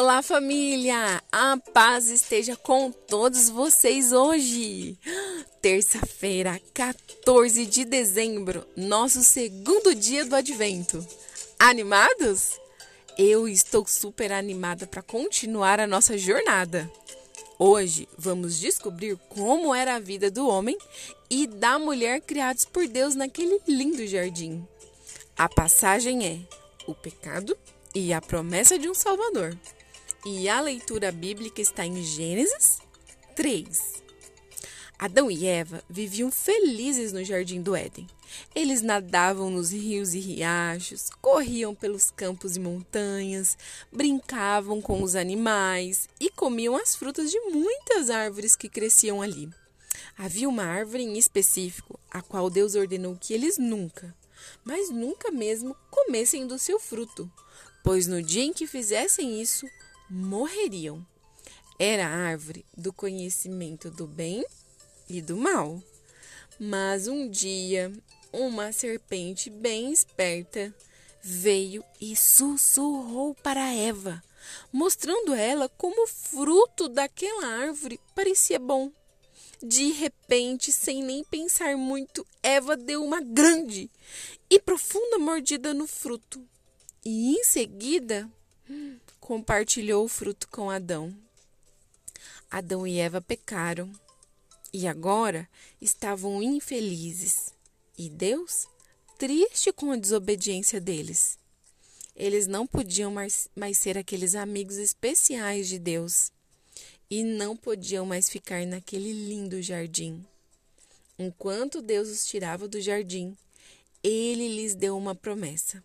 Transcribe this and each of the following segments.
Olá, família! A paz esteja com todos vocês hoje. Terça-feira, 14 de dezembro, nosso segundo dia do advento. Animados? Eu estou super animada para continuar a nossa jornada. Hoje vamos descobrir como era a vida do homem e da mulher criados por Deus naquele lindo jardim. A passagem é o pecado e a promessa de um Salvador. E a leitura bíblica está em Gênesis 3. Adão e Eva viviam felizes no jardim do Éden. Eles nadavam nos rios e riachos, corriam pelos campos e montanhas, brincavam com os animais e comiam as frutas de muitas árvores que cresciam ali. Havia uma árvore em específico, a qual Deus ordenou que eles nunca, mas nunca mesmo comessem do seu fruto, pois no dia em que fizessem isso, morreriam. Era a árvore do conhecimento do bem e do mal. Mas um dia, uma serpente bem esperta veio e sussurrou para Eva, mostrando ela como o fruto daquela árvore parecia bom. De repente, sem nem pensar muito, Eva deu uma grande e profunda mordida no fruto. E em seguida, compartilhou o fruto com Adão. Adão e Eva pecaram e agora estavam infelizes. E Deus, triste com a desobediência deles. Eles não podiam mais, mais ser aqueles amigos especiais de Deus e não podiam mais ficar naquele lindo jardim. Enquanto Deus os tirava do jardim, ele lhes deu uma promessa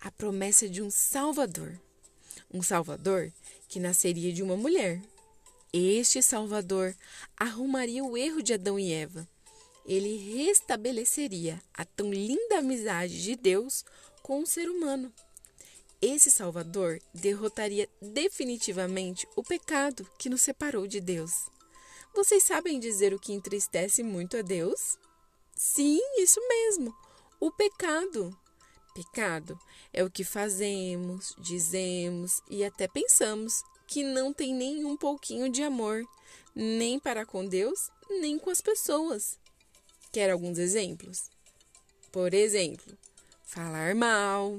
a promessa de um Salvador um Salvador que nasceria de uma mulher. Este Salvador arrumaria o erro de Adão e Eva. Ele restabeleceria a tão linda amizade de Deus com o ser humano. Esse Salvador derrotaria definitivamente o pecado que nos separou de Deus. Vocês sabem dizer o que entristece muito a Deus? Sim, isso mesmo, o pecado. Pecado é o que fazemos, dizemos e até pensamos que não tem nem um pouquinho de amor, nem para com Deus, nem com as pessoas. Quer alguns exemplos? Por exemplo, falar mal,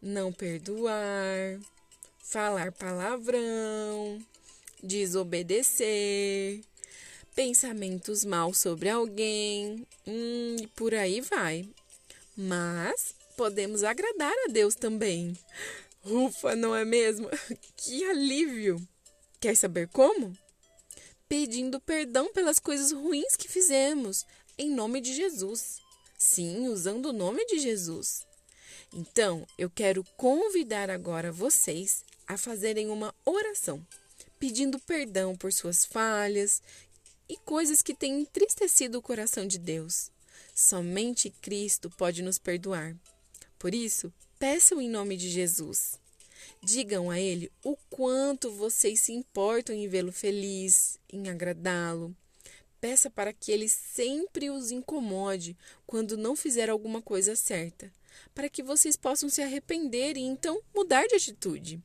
não perdoar, falar palavrão, desobedecer, pensamentos mal sobre alguém, hum, e por aí vai. Mas podemos agradar a Deus também. Ufa, não é mesmo? Que alívio! Quer saber como? Pedindo perdão pelas coisas ruins que fizemos, em nome de Jesus. Sim, usando o nome de Jesus. Então, eu quero convidar agora vocês a fazerem uma oração, pedindo perdão por suas falhas e coisas que têm entristecido o coração de Deus. Somente Cristo pode nos perdoar. Por isso, peçam em nome de Jesus. Digam a Ele o quanto vocês se importam em vê-lo feliz, em agradá-lo. Peça para que Ele sempre os incomode quando não fizer alguma coisa certa, para que vocês possam se arrepender e então mudar de atitude.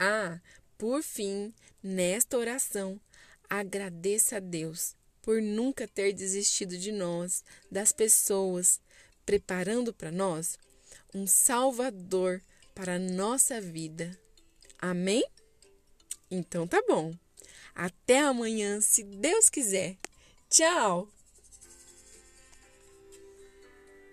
Ah, por fim, nesta oração, agradeça a Deus por nunca ter desistido de nós, das pessoas, preparando para nós um Salvador para a nossa vida. Amém? Então tá bom. Até amanhã, se Deus quiser. Tchau!